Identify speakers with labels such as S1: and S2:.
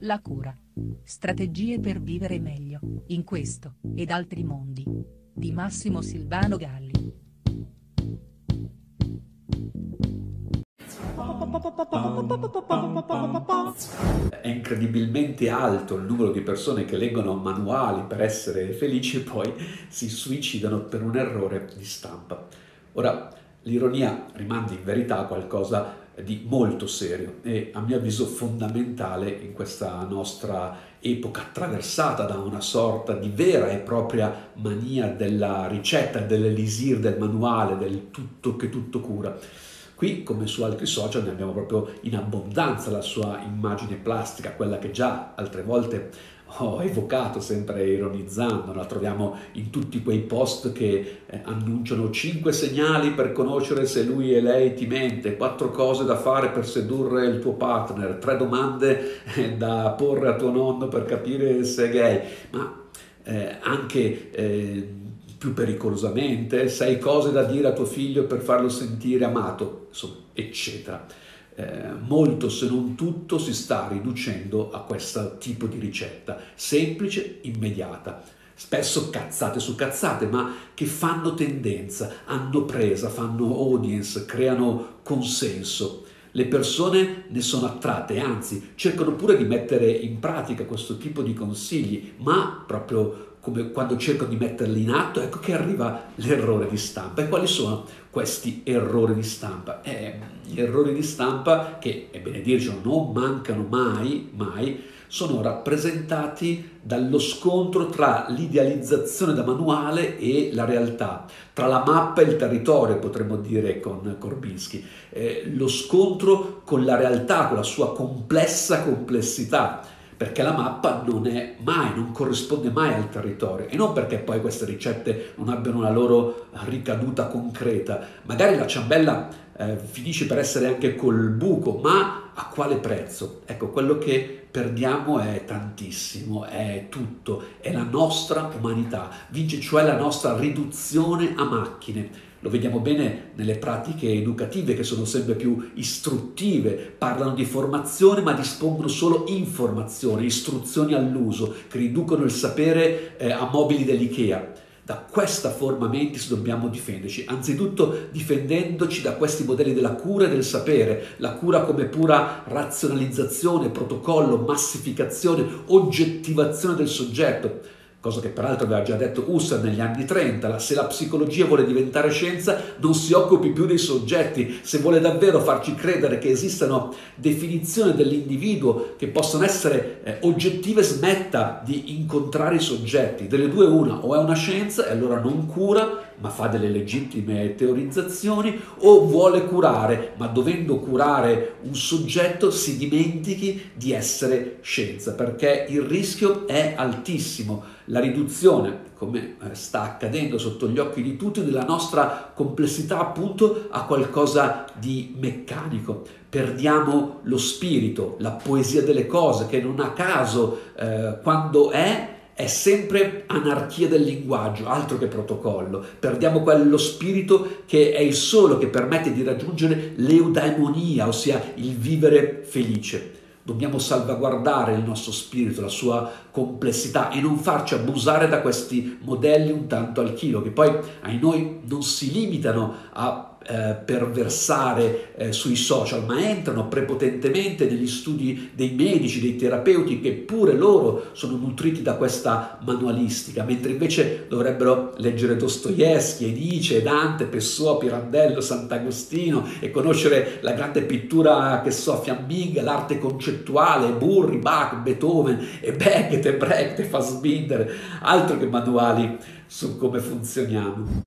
S1: La cura. Strategie per vivere meglio, in questo, ed altri mondi. Di Massimo Silvano Galli.
S2: È incredibilmente alto il numero di persone che leggono manuali per essere felici e poi si suicidano per un errore di stampa. Ora, l'ironia rimanda in verità a qualcosa di molto serio e a mio avviso fondamentale in questa nostra epoca attraversata da una sorta di vera e propria mania della ricetta, dell'elisir, del manuale, del tutto che tutto cura. Qui, come su altri social, ne abbiamo proprio in abbondanza la sua immagine plastica, quella che già altre volte ho evocato sempre ironizzando, la troviamo in tutti quei post che eh, annunciano cinque segnali per conoscere se lui e lei ti mente, quattro cose da fare per sedurre il tuo partner, tre domande eh, da porre a tuo nonno per capire se è gay, ma eh, anche eh, più pericolosamente, sei cose da dire a tuo figlio per farlo sentire amato, insomma, eccetera. Eh, molto se non tutto si sta riducendo a questo tipo di ricetta, semplice, immediata, spesso cazzate su cazzate, ma che fanno tendenza, hanno presa, fanno audience, creano consenso. Le persone ne sono attratte, anzi cercano pure di mettere in pratica questo tipo di consigli, ma proprio come quando cercano di metterli in atto, ecco che arriva l'errore di stampa. E quali sono questi errori di stampa? Eh, gli errori di stampa, che è bene dircelo, non mancano mai, mai, sono rappresentati dallo scontro tra l'idealizzazione da manuale e la realtà, tra la mappa e il territorio, potremmo dire con Korbinski, eh, lo scontro con la realtà, con la sua complessa complessità perché la mappa non è mai, non corrisponde mai al territorio e non perché poi queste ricette non abbiano una loro ricaduta concreta. Magari la ciambella eh, finisce per essere anche col buco, ma a quale prezzo? Ecco, quello che perdiamo è tantissimo, è tutto, è la nostra umanità, vince cioè la nostra riduzione a macchine lo vediamo bene nelle pratiche educative che sono sempre più istruttive, parlano di formazione ma dispongono solo informazione, istruzioni all'uso, che riducono il sapere eh, a mobili dell'IKEA. Da questa forma mentis dobbiamo difenderci, anzitutto difendendoci da questi modelli della cura e del sapere, la cura come pura razionalizzazione, protocollo, massificazione, oggettivazione del soggetto cosa che peraltro aveva già detto Husserl negli anni 30, se la psicologia vuole diventare scienza non si occupi più dei soggetti, se vuole davvero farci credere che esistano definizioni dell'individuo che possono essere eh, oggettive, smetta di incontrare i soggetti, delle due una, o è una scienza e allora non cura ma fa delle legittime teorizzazioni o vuole curare, ma dovendo curare un soggetto si dimentichi di essere scienza, perché il rischio è altissimo. La riduzione, come eh, sta accadendo sotto gli occhi di tutti, della nostra complessità appunto a qualcosa di meccanico. Perdiamo lo spirito, la poesia delle cose che non a caso eh, quando è è sempre anarchia del linguaggio, altro che protocollo. Perdiamo quello spirito che è il solo che permette di raggiungere l'eudaimonia, ossia il vivere felice. Dobbiamo salvaguardare il nostro spirito, la sua complessità e non farci abusare da questi modelli un tanto al chilo, che poi ai noi non si limitano a eh, per versare eh, sui social, ma entrano prepotentemente negli studi dei medici, dei terapeuti, che pure loro sono nutriti da questa manualistica, mentre invece dovrebbero leggere Dostoevsky, Nietzsche, Dante, Pessoa, Pirandello, Sant'Agostino e conoscere la grande pittura che so, fiamminga, l'arte concettuale, Burri, Bach, Beethoven e Beckett e Brecht e Fassbinder, altro che manuali su come funzioniamo.